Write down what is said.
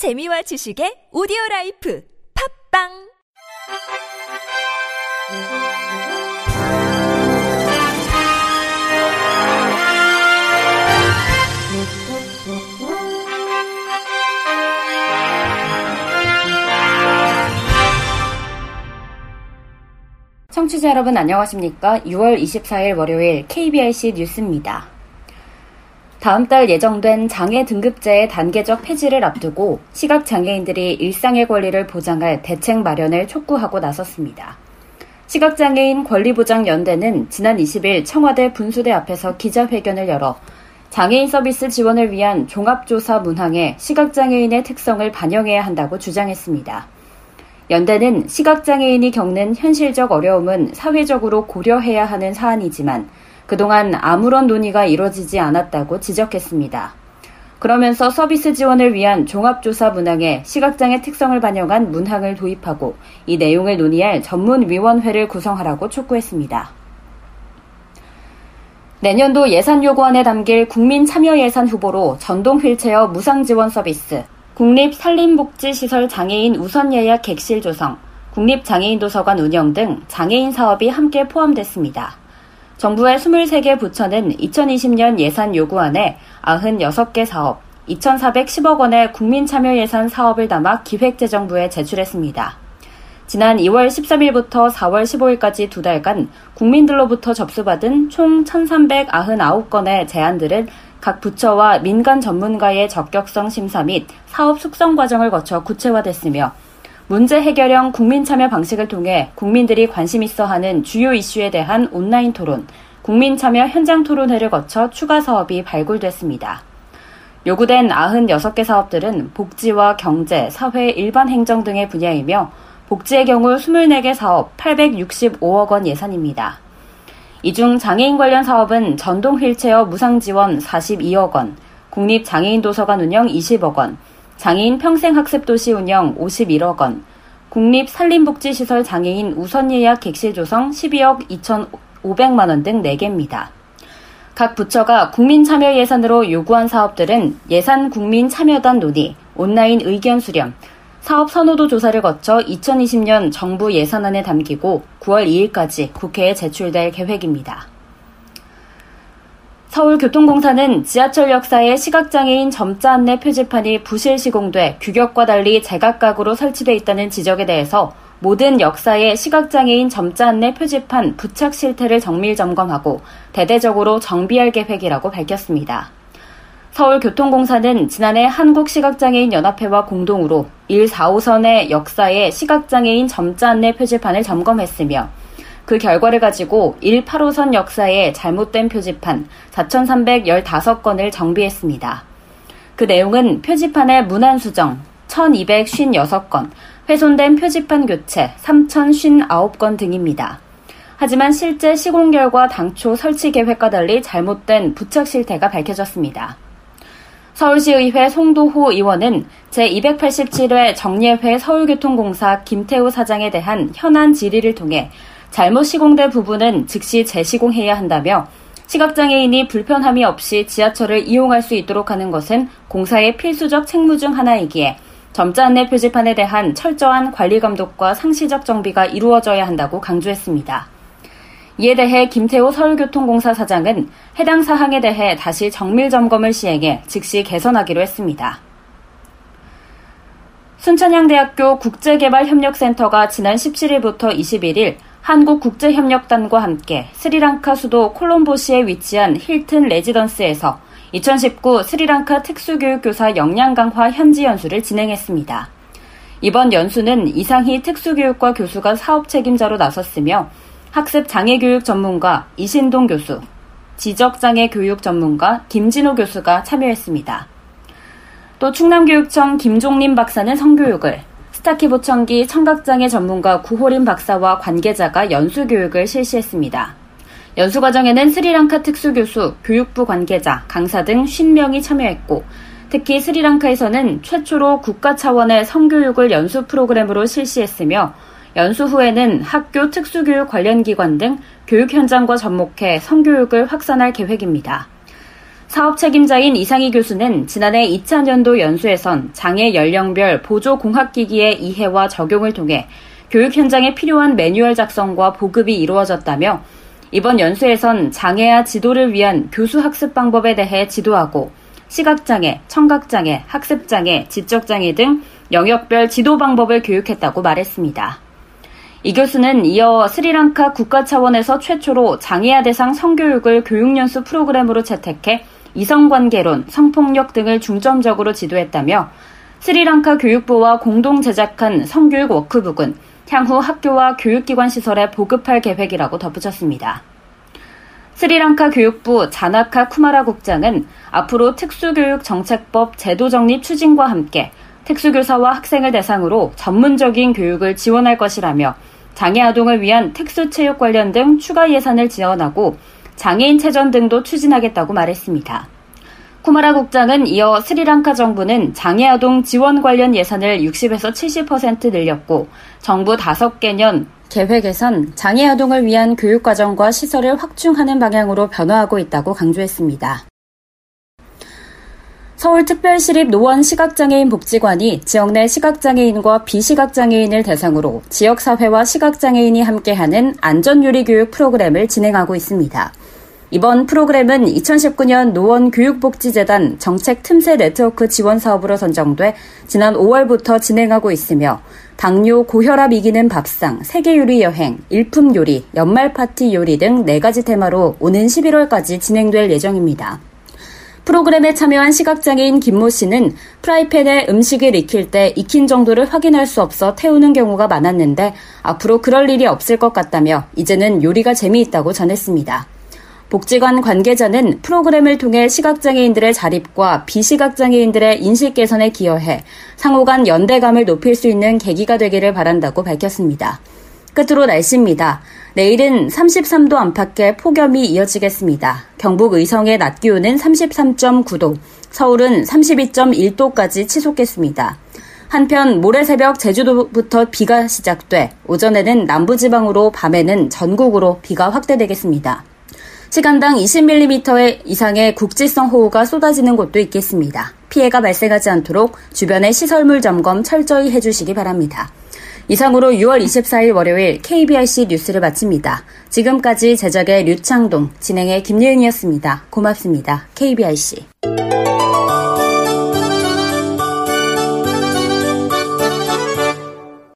재미와 지식의 오디오 라이프 팝빵 청취자 여러분 안녕하십니까? 6월 24일 월요일 KBRC 뉴스입니다. 다음 달 예정된 장애 등급제의 단계적 폐지를 앞두고 시각장애인들이 일상의 권리를 보장할 대책 마련을 촉구하고 나섰습니다. 시각장애인 권리보장연대는 지난 20일 청와대 분수대 앞에서 기자회견을 열어 장애인 서비스 지원을 위한 종합조사 문항에 시각장애인의 특성을 반영해야 한다고 주장했습니다. 연대는 시각장애인이 겪는 현실적 어려움은 사회적으로 고려해야 하는 사안이지만 그동안 아무런 논의가 이뤄지지 않았다고 지적했습니다. 그러면서 서비스 지원을 위한 종합조사 문항에 시각장애 특성을 반영한 문항을 도입하고 이 내용을 논의할 전문위원회를 구성하라고 촉구했습니다. 내년도 예산 요구안에 담길 국민 참여 예산 후보로 전동 휠체어 무상 지원 서비스, 국립 산림복지시설 장애인 우선 예약 객실 조성, 국립 장애인 도서관 운영 등 장애인 사업이 함께 포함됐습니다. 정부의 23개 부처는 2020년 예산 요구안에 96개 사업, 2,410억 원의 국민 참여 예산 사업을 담아 기획재정부에 제출했습니다. 지난 2월 13일부터 4월 15일까지 두 달간 국민들로부터 접수받은 총 1,399건의 제안들은 각 부처와 민간 전문가의 적격성 심사 및 사업 숙성 과정을 거쳐 구체화됐으며 문제 해결형 국민 참여 방식을 통해 국민들이 관심 있어 하는 주요 이슈에 대한 온라인 토론, 국민 참여 현장 토론회를 거쳐 추가 사업이 발굴됐습니다. 요구된 96개 사업들은 복지와 경제, 사회, 일반 행정 등의 분야이며 복지의 경우 24개 사업 865억 원 예산입니다. 이 중 장애인 관련 사업은 전동 휠체어 무상 지원 42억 원, 국립 장애인 도서관 운영 20억 원, 장애인 평생학습 도시 운영 51억 원, 국립 산림복지시설 장애인 우선 예약 객실 조성 12억 2,500만 원 등 4개입니다. 각 부처가 국민 참여 예산으로 요구한 사업들은 예산 국민 참여단 논의, 온라인 의견 수렴, 사업 선호도 조사를 거쳐 2020년 정부 예산안에 담기고 9월 2일까지 국회에 제출될 계획입니다. 서울교통공사는 지하철 역사에 시각장애인 점자 안내 표지판이 부실 시공돼 규격과 달리 제각각으로 설치돼 있다는 지적에 대해서 모든 역사의 시각장애인 점자 안내 표지판 부착 실태를 정밀 점검하고 대대적으로 정비할 계획이라고 밝혔습니다. 서울교통공사는 지난해 한국시각장애인연합회와 공동으로 1, 4호선의 역사의 시각장애인 점자 안내 표지판을 점검했으며 그 결과를 가지고 1, 8호선 역사의 잘못된 표지판 4,315건을 정비했습니다. 그 내용은 표지판의 문안 수정 1,256건, 훼손된 표지판 교체 3,059건 등입니다. 하지만 실제 시공 결과 당초 설치 계획과 달리 잘못된 부착 실태가 밝혀졌습니다. 서울시의회 송도호 의원은 제287회 정례회 서울교통공사 김태우 사장에 대한 현안 질의를 통해 잘못 시공된 부분은 즉시 재시공해야 한다며 시각장애인이 불편함이 없이 지하철을 이용할 수 있도록 하는 것은 공사의 필수적 책무 중 하나이기에 점자 안내 표지판에 대한 철저한 관리 감독과 상시적 정비가 이루어져야 한다고 강조했습니다. 이에 대해 김태호 서울교통공사 사장은 해당 사항에 대해 다시 정밀 점검을 시행해 즉시 개선하기로 했습니다. 순천향대학교 국제개발협력센터가 지난 17일부터 21일 한국국제협력단과 함께 스리랑카 수도 콜롬보시에 위치한 힐튼 레지던스에서 2019 스리랑카 특수교육교사 역량 강화 현지 연수를 진행했습니다. 이번 연수는 이상희 특수교육과 교수가 사업 책임자로 나섰으며 학습 장애 교육 전문가 이신동 교수, 지적장애 교육 전문가 김진호 교수가 참여했습니다. 또 충남교육청 김종림 박사는 성교육을, 스타키 보청기 청각장애 전문가 구호림 박사와 관계자가 연수교육을 실시했습니다. 연수 과정에는 스리랑카 특수교수, 교육부 관계자, 강사 등 50명이 참여했고, 특히 스리랑카에서는 최초로 국가 차원의 성교육을 연수 프로그램으로 실시했으며, 연수 후에는 학교 특수교육 관련 기관 등 교육 현장과 접목해 성교육을 확산할 계획입니다. 사업 책임자인 이상희 교수는 지난해 2000년도 연수에선 장애 연령별 보조 공학기기의 이해와 적용을 통해 교육 현장에 필요한 매뉴얼 작성과 보급이 이루어졌다며 이번 연수에선 장애아 지도를 위한 교수 학습 방법에 대해 지도하고 시각장애, 청각장애, 학습장애, 지적장애 등 영역별 지도 방법을 교육했다고 말했습니다. 이 교수는 이어 스리랑카 국가 차원에서 최초로 장애아 대상 성교육을 교육연수 프로그램으로 채택해 이성관계론, 성폭력 등을 중점적으로 지도했다며 스리랑카 교육부와 공동 제작한 성교육 워크북은 향후 학교와 교육기관 시설에 보급할 계획이라고 덧붙였습니다. 스리랑카 교육부 자나카 쿠마라 국장은 앞으로 특수교육 정책법 제도 정립 추진과 함께 특수교사와 학생을 대상으로 전문적인 교육을 지원할 것이라며 장애 아동을 위한 특수체육 관련 등 추가 예산을 지원하고 장애인 체전 등도 추진하겠다고 말했습니다. 쿠마라 국장은 이어 스리랑카 정부는 장애아동 지원 관련 예산을 60에서 70% 늘렸고 정부 5개년 계획에선 장애아동을 위한 교육과정과 시설을 확충하는 방향으로 변화하고 있다고 강조했습니다. 서울특별시립 노원 시각장애인 복지관이 지역 내 시각장애인과 비시각장애인을 대상으로 지역사회와 시각장애인이 함께하는 안전유리 교육 프로그램을 진행하고 있습니다. 이번 프로그램은 2019년 노원교육복지재단 정책 틈새 네트워크 지원 사업으로 선정돼 지난 5월부터 진행하고 있으며 당뇨, 고혈압 이기는 밥상, 세계 요리 여행, 일품 요리, 연말 파티 요리 등 4가지 테마로 오는 11월까지 진행될 예정입니다. 프로그램에 참여한 시각장애인 김모 씨는 프라이팬에 음식을 익힐 때 익힌 정도를 확인할 수 없어 태우는 경우가 많았는데 앞으로 그럴 일이 없을 것 같다며 이제는 요리가 재미있다고 전했습니다. 복지관 관계자는 프로그램을 통해 시각장애인들의 자립과 비시각장애인들의 인식 개선에 기여해 상호 간 연대감을 높일 수 있는 계기가 되기를 바란다고 밝혔습니다. 끝으로 날씨입니다. 내일은 33도 안팎의 폭염이 이어지겠습니다. 경북 의성의 낮 기온은 33.9도, 서울은 32.1도까지 치솟겠습니다. 한편 모레 새벽 제주도부터 비가 시작돼 오전에는 남부지방으로 밤에는 전국으로 비가 확대되겠습니다. 시간당 20mm 이상의 국지성 호우가 쏟아지는 곳도 있겠습니다. 피해가 발생하지 않도록 주변의 시설물 점검 철저히 해주시기 바랍니다. 이상으로 6월 24일 월요일 KBRC 뉴스를 마칩니다. 지금까지 제작의 류창동, 진행의 김예은이었습니다. 고맙습니다. KBRC.